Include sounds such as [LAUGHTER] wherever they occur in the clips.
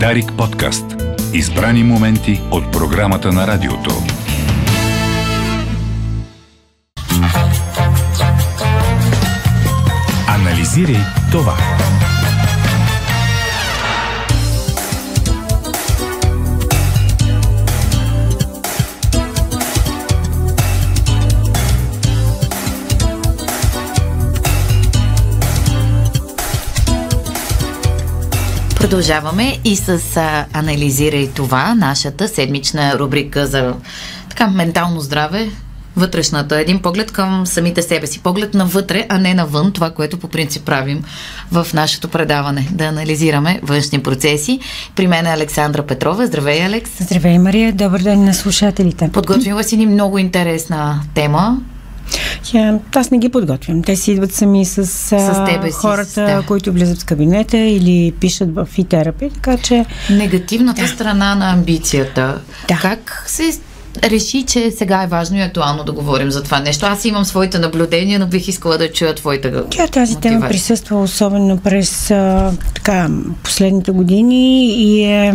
Дарик подкаст. Избрани моменти от програмата на радиото. Анализирай това. Продължаваме и с а, Анализирай това, нашата седмична рубрика за така ментално здраве, вътрешната, един поглед към самите себе си, поглед навътре, а не навън, това, което по принцип правим в нашето предаване, да анализираме външни процеси. При мен е Александра Петрова. Здравей, Алекс! Здравей, Мария! Добър ден на слушателите! Подготвила си ни много интересна тема, я, аз не ги подготвям. Те си идват сами с, с тебе си, хората, с да. които влизат в кабинета или пишат в и терапи, така че... Негативната да. страна на амбицията. Да. Как се реши, че сега е важно и актуално да говорим за това нещо. Аз имам своите наблюдения, но бих искала да чуя твоята Тя тази мотивация. тема присъства особено през а, така, последните години и е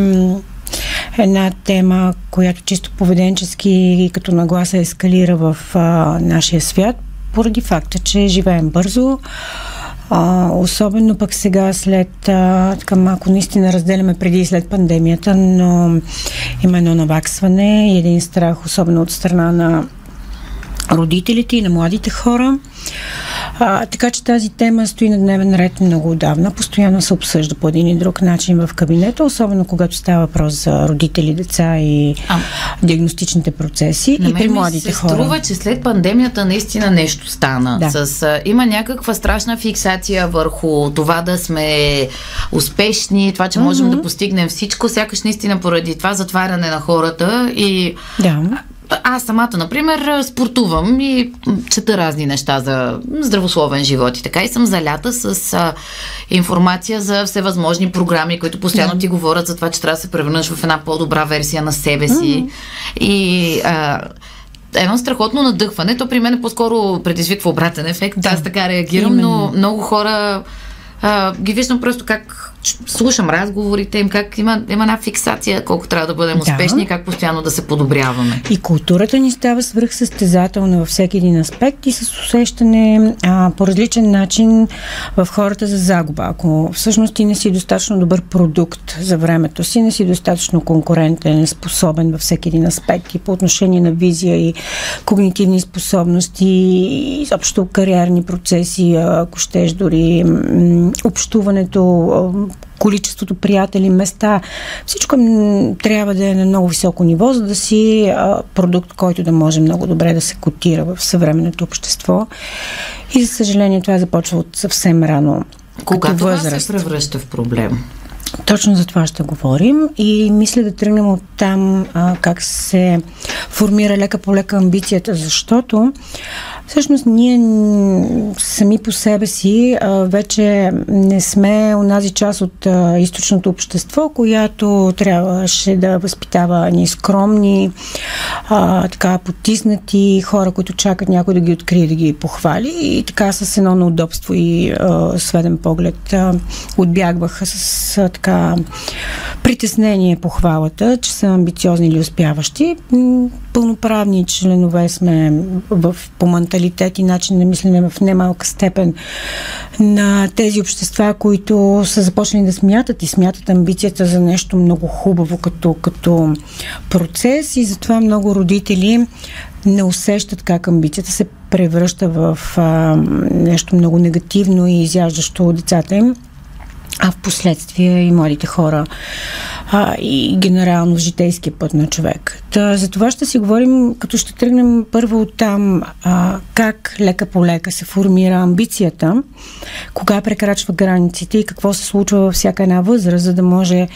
една тема, която чисто поведенчески и като нагласа ескалира в а, нашия свят, поради факта, че живеем бързо. А, особено пък сега след, а, така малко наистина разделяме преди и след пандемията, но има едно наваксване и един страх, особено от страна на родителите и на младите хора. А, така че тази тема стои на дневен ред много отдавна. Постоянно се обсъжда по един и друг начин в кабинета, особено когато става въпрос за родители, деца и а, диагностичните процеси на и при младите се хора. струва, че след пандемията наистина нещо стана. Да. С, а, има някаква страшна фиксация върху това да сме успешни, това, че можем mm-hmm. да постигнем всичко, сякаш наистина поради това затваряне на хората и да аз самата, например, спортувам и чета разни неща за здравословен живот и така и съм залята с а, информация за всевъзможни програми, които постоянно ти говорят за това, че трябва да се превърнеш в една по-добра версия на себе си. Mm-hmm. И а, едно страхотно надъхване. То при мен по-скоро предизвиква обратен ефект. Да. Аз така реагирам, Именно. но много хора а, ги виждам просто как слушам разговорите им, как има, има една фиксация, колко трябва да бъдем успешни да. и как постоянно да се подобряваме. И културата ни става свръхсъстезателна във всеки един аспект и с усещане а, по различен начин в хората за загуба. Ако всъщност ти не си достатъчно добър продукт за времето си, не си достатъчно конкурентен, способен във всеки един аспект и по отношение на визия и когнитивни способности и изобщо кариерни процеси, ако щеш дори общуването, количеството приятели, места. Всичко трябва да е на много високо ниво, за да си а, продукт, който да може много добре да се котира в съвременното общество. И за съжаление това започва от съвсем рано. Кога това възраст. се превръща в проблем? Точно за това ще говорим и мисля да тръгнем от там а, как се формира лека по лека амбицията, защото Всъщност ние сами по себе си вече не сме онази част от източното общество, която трябваше да възпитава ни скромни, а, така потиснати хора, които чакат някой да ги открие, да ги похвали и така с едно неудобство и а, сведен поглед а, отбягваха с а, така притеснение похвалата, че са амбициозни или успяващи. Пълноправни членове сме в, по менталитет и начин на мислене в немалка степен на тези общества, които са започнали да смятат и смятат амбицията за нещо много хубаво като, като процес. И затова много родители не усещат как амбицията се превръща в а, нещо много негативно и изяждащо децата им а в последствие и младите хора а, и генерално в житейския път на човек. Та, за това ще си говорим, като ще тръгнем първо от там а, как лека по лека се формира амбицията, кога прекрачва границите и какво се случва във всяка една възраст, за да може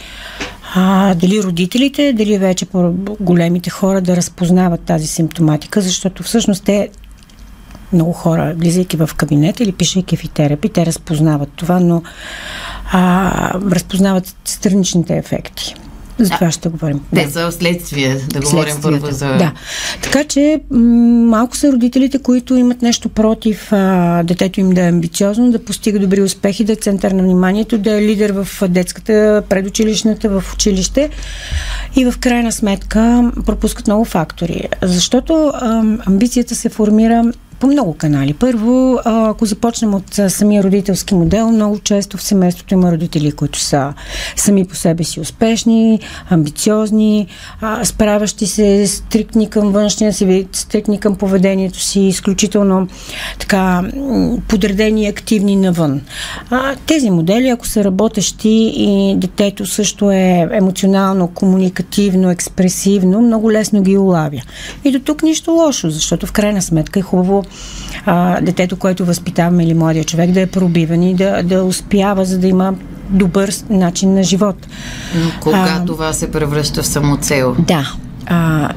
а, дали родителите, дали вече по-големите хора да разпознават тази симптоматика, защото всъщност те много хора, влизайки в кабинета или пишейки в терапи, те разпознават това, но а, разпознават страничните ефекти. За това ще говорим. Те да. са следствие, да говорим първо за... Да. Така че малко са родителите, които имат нещо против а, детето им да е амбициозно, да постига добри успехи, да е център на вниманието, да е лидер в детската, предучилищната, в училище и в крайна сметка пропускат много фактори. Защото а, амбицията се формира по много канали. Първо, ако започнем от самия родителски модел, много често в семейството има родители, които са сами по себе си успешни, амбициозни, справящи се, стриктни към външния си вид, стриктни към поведението си, изключително така подредени и активни навън. Тези модели, ако са работещи и детето също е емоционално, комуникативно, експресивно, много лесно ги улавя. И до тук нищо лошо, защото в крайна сметка е хубаво а, детето, което възпитаваме или младия човек да е пробиван и да, да успява, за да има добър начин на живот. Но кога а, това се превръща в самоцел? Да. А,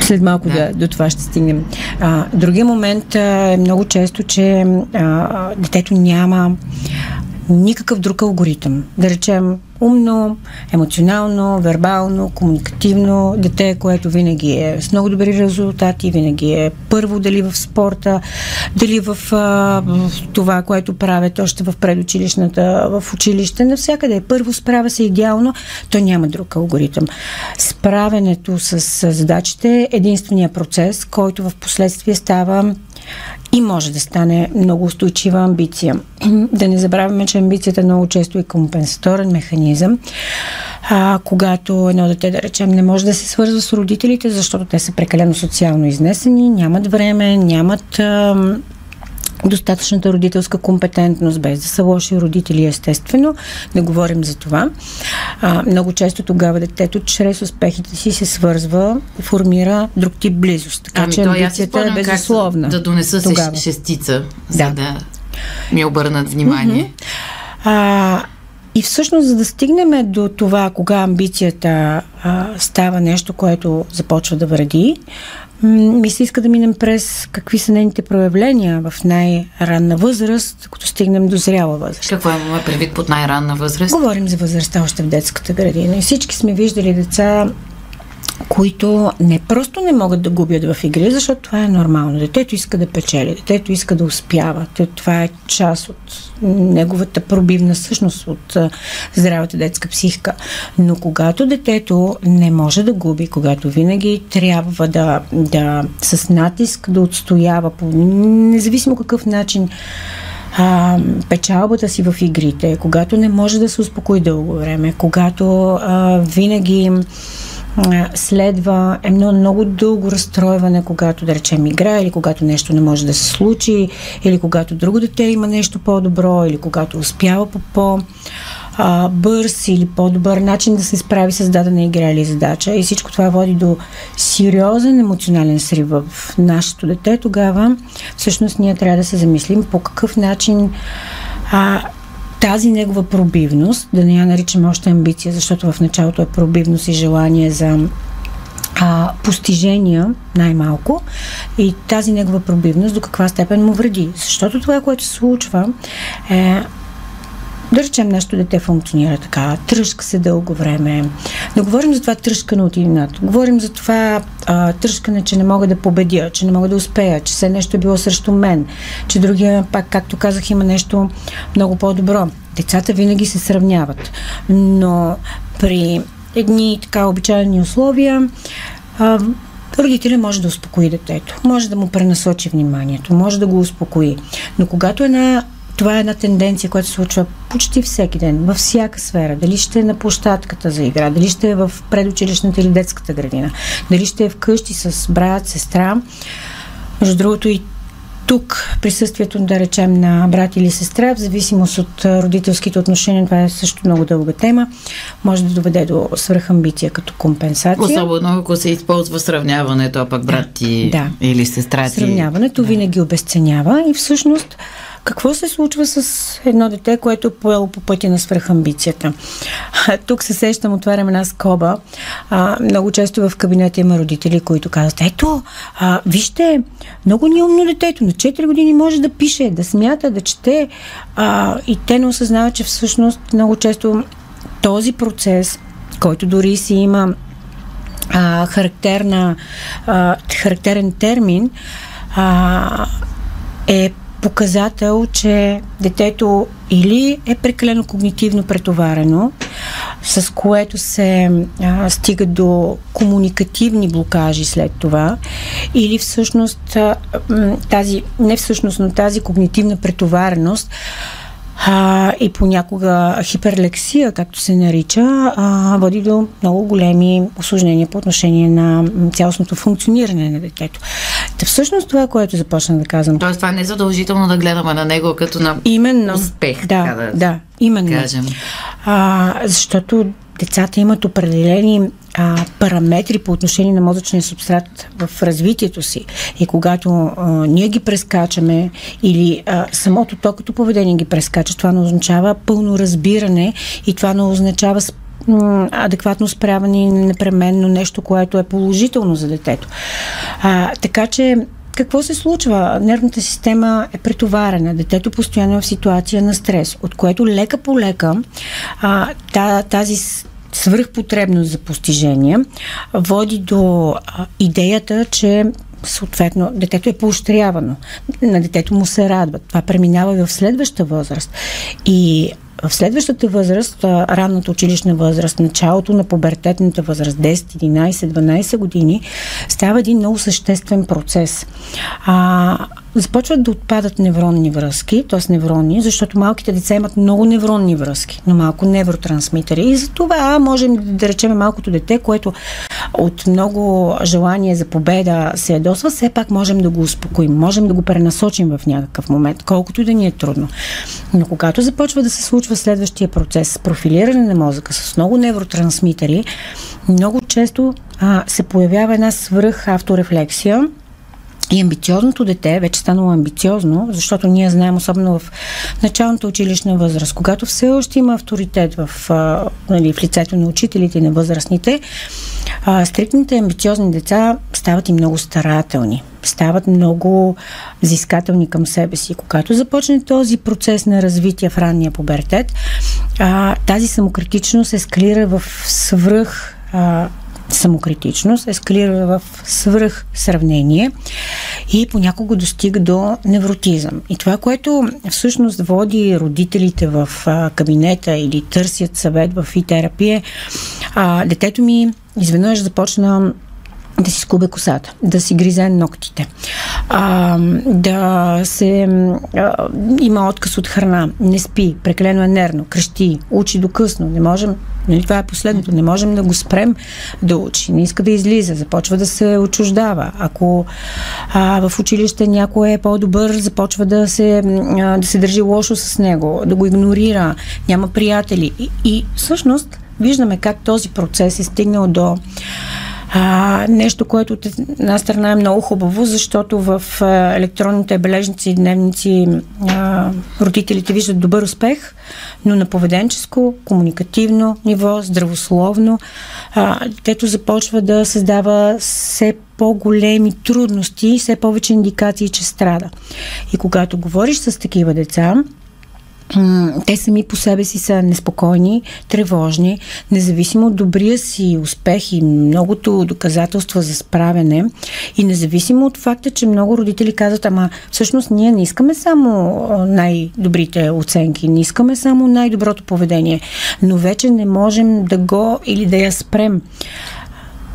след малко да. Да, до това ще стигнем. А, другия момент а, е много често, че а, детето няма никакъв друг алгоритъм. Да речем, умно, емоционално, вербално, комуникативно дете, което винаги е с много добри резултати, винаги е първо дали в спорта, дали в, а, в това, което правят още в предучилищната, в училище, навсякъде е първо, справя се идеално, то няма друг алгоритъм. Справенето с задачите е единствения процес, който в последствие става и може да стане много устойчива амбиция. [CLEARS THROAT] Да не забравяме, че амбицията много често е компенсаторен механизъм. А, когато едно дете, да речем, не може да се свързва с родителите, защото те са прекалено социално изнесени, нямат време, нямат а, достатъчната родителска компетентност, без да са лоши родители, естествено. Не говорим за това. А, много често тогава детето, чрез успехите си, се свързва, формира друг тип близост. Така ами, че амбицията е безусловна. Да донеса тогава. шестица, за да, да ми обърнат внимание. Mm-hmm. А, и всъщност, за да стигнем до това, кога амбицията а, става нещо, което започва да вреди, ми се иска да минем през какви са нейните проявления в най-ранна възраст, като стигнем до зряла възраст. Какво имаме предвид под най-ранна възраст? Говорим за възрастта още в детската градина. И всички сме виждали деца които не просто не могат да губят в игри, защото това е нормално. Детето иска да печели, детето иска да успява. Това е част от неговата пробивна същност от здравата детска психика. Но когато детето не може да губи, когато винаги трябва да, да с натиск да отстоява по независимо какъв начин а, печалбата си в игрите, когато не може да се успокои дълго време, когато а, винаги следва едно много дълго разстройване, когато, да речем, игра или когато нещо не може да се случи, или когато друго дете има нещо по-добро, или когато успява по по бърз или по-добър начин да се справи с дадена игра или задача. И всичко това води до сериозен емоционален срив в нашето дете. Тогава всъщност ние трябва да се замислим по какъв начин а, тази негова пробивност, да не я наричаме още амбиция, защото в началото е пробивност и желание за а, постижения, най-малко, и тази негова пробивност до каква степен му вреди. Защото това, което се случва, е да речем, нашето дете функционира така, тръжка се дълго време. Не говорим за това тръжкане от имената. Говорим за това а, тръжкане, че не мога да победя, че не мога да успея, че все нещо е било срещу мен, че другия, пак, както казах, има нещо много по-добро. Децата винаги се сравняват. Но при едни така обичайни условия, а, Родителя може да успокои детето, може да му пренасочи вниманието, може да го успокои. Но когато една това е една тенденция, която се случва почти всеки ден, във всяка сфера. Дали ще е на площадката за игра, дали ще е в предучилищната или детската градина, дали ще е вкъщи с брат, сестра. Между другото и тук присъствието, да речем, на брат или сестра, в зависимост от родителските отношения, това е също много дълга тема, може да доведе до свръхамбиция като компенсация. Особено ако се използва сравняването, а пък брат ти да. или сестра ти. Сравняването да. винаги обесценява и всъщност какво се случва с едно дете, което е поело по пътя на свръхамбицията? Тук се сещам, отварям една скоба. А, много често в кабинета има родители, които казват, ето, а, вижте, много ни е умно детето, на 4 години може да пише, да смята, да чете. А, и те не осъзнават, че всъщност много често този процес който дори си има а, характерна, а, характерен термин, а, е показател, че детето или е прекалено когнитивно претоварено, с което се а, стига до комуникативни блокажи след това, или всъщност а, тази, не всъщност, но тази когнитивна претовареност а, и понякога хиперлексия, както се нарича, а, води до много големи осложнения по отношение на цялостното функциониране на детето. Та всъщност това, което започна да казвам. Тоест това не е задължително да гледаме на него като на именно, успех. Да, да, да, именно. Кажем. А, защото децата имат определени а, параметри по отношение на мозъчния субстрат в развитието си. И когато а, ние ги прескачаме или а, самото то като поведение ги прескача, това не означава пълно разбиране и това не означава адекватно справяне непременно нещо, което е положително за детето. А, така че какво се случва? Нервната система е претоварена, детето постоянно е в ситуация на стрес, от което лека по лека а, тази свръхпотребност за постижение води до а, идеята, че съответно детето е поощрявано. На детето му се радва. Това преминава и в следваща възраст. И в следващата възраст, ранната училищна възраст, началото на пубертетната възраст, 10, 11, 12 години, става един много съществен процес. А, започват да отпадат невронни връзки, т.е. неврони, защото малките деца имат много невронни връзки, но малко невротрансмитери. И за това можем да речем малкото дете, което от много желание за победа се ядосва, все пак можем да го успокоим, можем да го пренасочим в някакъв момент, колкото и да ни е трудно. Но когато започва да се случва следващия процес, профилиране на мозъка с много невротрансмитери, много често а, се появява една свръх авторефлексия, и амбициозното дете вече станало амбициозно, защото ние знаем, особено в началната училищна възраст, когато все още има авторитет в, нали, в лицето на учителите и на възрастните, а, стриктните амбициозни деца стават и много старателни, стават много взискателни към себе си. Когато започне този процес на развитие в ранния пубертет, а, тази самокритичност ескалира в свръх а, самокритичност, ескалира в свръх сравнение и понякога достига до невротизъм. И това, което всъщност води родителите в кабинета или търсят съвет в и терапия, детето ми изведнъж започна да си скубе косата, да си гризе ногтите, а, да се а, има отказ от храна, не спи, прекалено е нервно, крещи, учи до късно, не можем, нали, това е последното, не можем да го спрем да учи, не иска да излиза, започва да се отчуждава. Ако а, в училище някой е по-добър, започва да се, а, да се държи лошо с него, да го игнорира, няма приятели. И, и всъщност виждаме как този процес е стигнал до а, нещо, което от една страна е много хубаво, защото в електронните бележници и дневници а, родителите виждат добър успех, но на поведенческо, комуникативно ниво, здравословно, а, детето започва да създава все по-големи трудности, все повече индикации, че страда. И когато говориш с такива деца, те сами по себе си са неспокойни, тревожни, независимо от добрия си успех и многото доказателства за справяне и независимо от факта, че много родители казват, ама всъщност ние не искаме само най-добрите оценки, не искаме само най-доброто поведение, но вече не можем да го или да я спрем.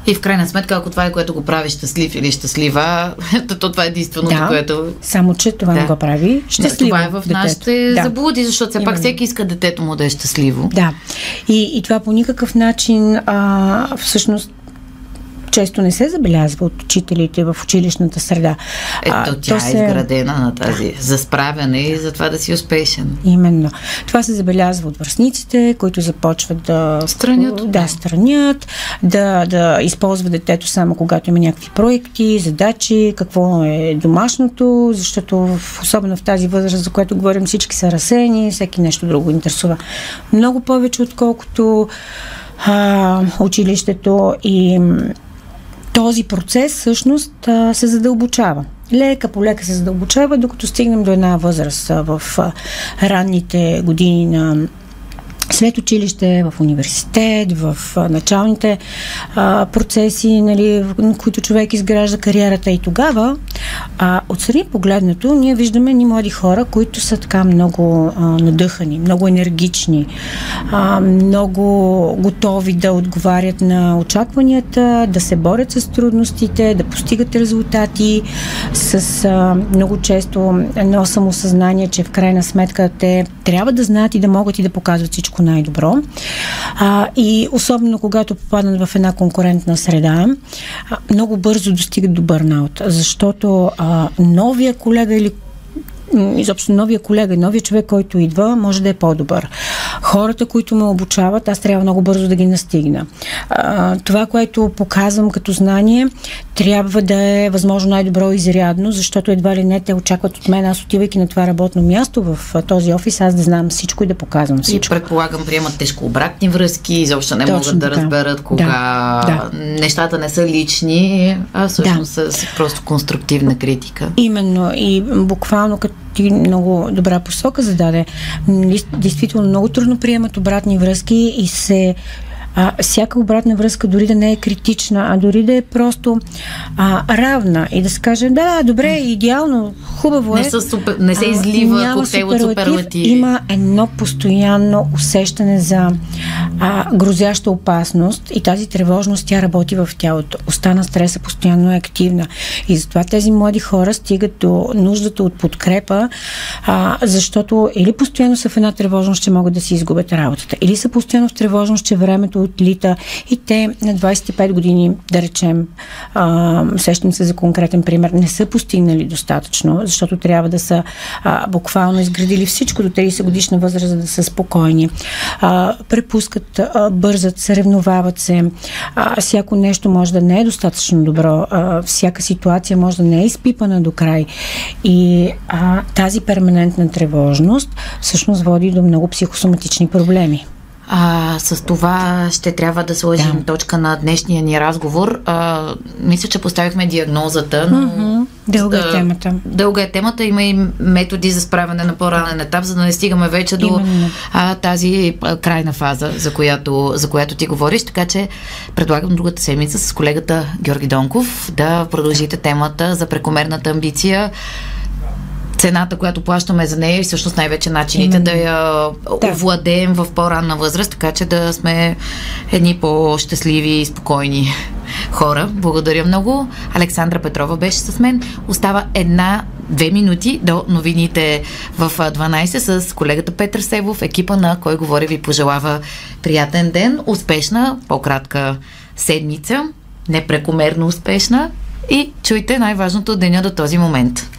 И в крайна сметка, ако това е което го прави щастлив или щастлива, [LAUGHS] то това е единственото, да, което. Само, че това да. не го прави щастливо. Това е в детето. нашите да. заблуди, защото все пак всеки иска детето му да е щастливо. Да. И, и това по никакъв начин а, всъщност често не се забелязва от учителите в училищната среда. Ето, тя е се... е изградена на тази за справяне и за това да си успешен. Именно. Това се забелязва от връзниците, които започват да странят, да, странят да, да използват детето само когато има някакви проекти, задачи, какво е домашното, защото особено в тази възраст, за която говорим, всички са разсени, всеки нещо друго интересува много повече, отколкото а, училището и този процес всъщност се задълбочава. Лека по лека се задълбочава, докато стигнем до една възраст в ранните години на след училище, в университет, в началните а, процеси, нали, в които човек изгражда кариерата. И тогава, а, отстрани погледнато, ние виждаме ни млади хора, които са така много а, надъхани, много енергични, а, много готови да отговарят на очакванията, да се борят с трудностите, да постигат резултати, с а, много често едно самосъзнание, че в крайна сметка те трябва да знаят и да могат и да показват всичко най-добро. А, и особено когато попаднат в една конкурентна среда, а, много бързо достигат до бърнаут, защото а, новия колега или изобщо новия колега, новия човек, който идва, може да е по-добър. Хората, които ме обучават, аз трябва много бързо да ги настигна. А, това, което показвам като знание, трябва да е възможно най-добро и изрядно, защото едва ли не те очакват от мен, аз отивайки на това работно място в този офис, аз да знам всичко и да показвам всичко. И предполагам, приемат тежко обратни връзки, изобщо не Точно могат да така. разберат кога да, да. нещата не са лични, а всъщност да. са просто конструктивна критика. Именно и буквално като ти много добра посока зададе. Действително много трудно приемат обратни връзки и се а, всяка обратна връзка, дори да не е критична, а дори да е просто а, равна и да се каже, да, добре, идеално, хубаво е. Не, са супер, не се излива а, коктейл от суперлативи. Има едно постоянно усещане за а, грозяща опасност и тази тревожност, тя работи в тялото. Остана стреса постоянно е активна. И затова тези млади хора стигат до нуждата от подкрепа, а, защото или постоянно са в една тревожност, че могат да си изгубят работата, или са постоянно в тревожност, че времето отлита и те на 25 години, да речем, а, сещам се за конкретен пример, не са постигнали достатъчно, защото трябва да са а, буквално изградили всичко до 30 годишна възраст, за да са спокойни. А, препускат, а, бързат, съревновават се. А, всяко нещо може да не е достатъчно добро. А, всяка ситуация може да не е изпипана до край. И а, тази перманентна тревожност всъщност води до много психосоматични проблеми. А, с това ще трябва да сложим да. точка на днешния ни разговор. А, мисля, че поставихме диагнозата, но... Mm-hmm. Дълга е темата. Дълга е темата. Има и методи за справяне на по-ранен етап, за да не стигаме вече до а, тази а, крайна фаза, за която, за която ти говориш. Така че предлагам другата седмица с колегата Георги Донков да продължите темата за прекомерната амбиция цената, която плащаме за нея и всъщност най-вече начините Именно. да я да. овладеем в по-ранна възраст, така че да сме едни по-щастливи и спокойни хора. Благодаря много. Александра Петрова беше с мен. Остава една две минути до новините в 12 с колегата Петър Севов. Екипа на Кой говори ви пожелава приятен ден, успешна, по-кратка седмица, непрекомерно успешна и чуйте най-важното от деня до този момент.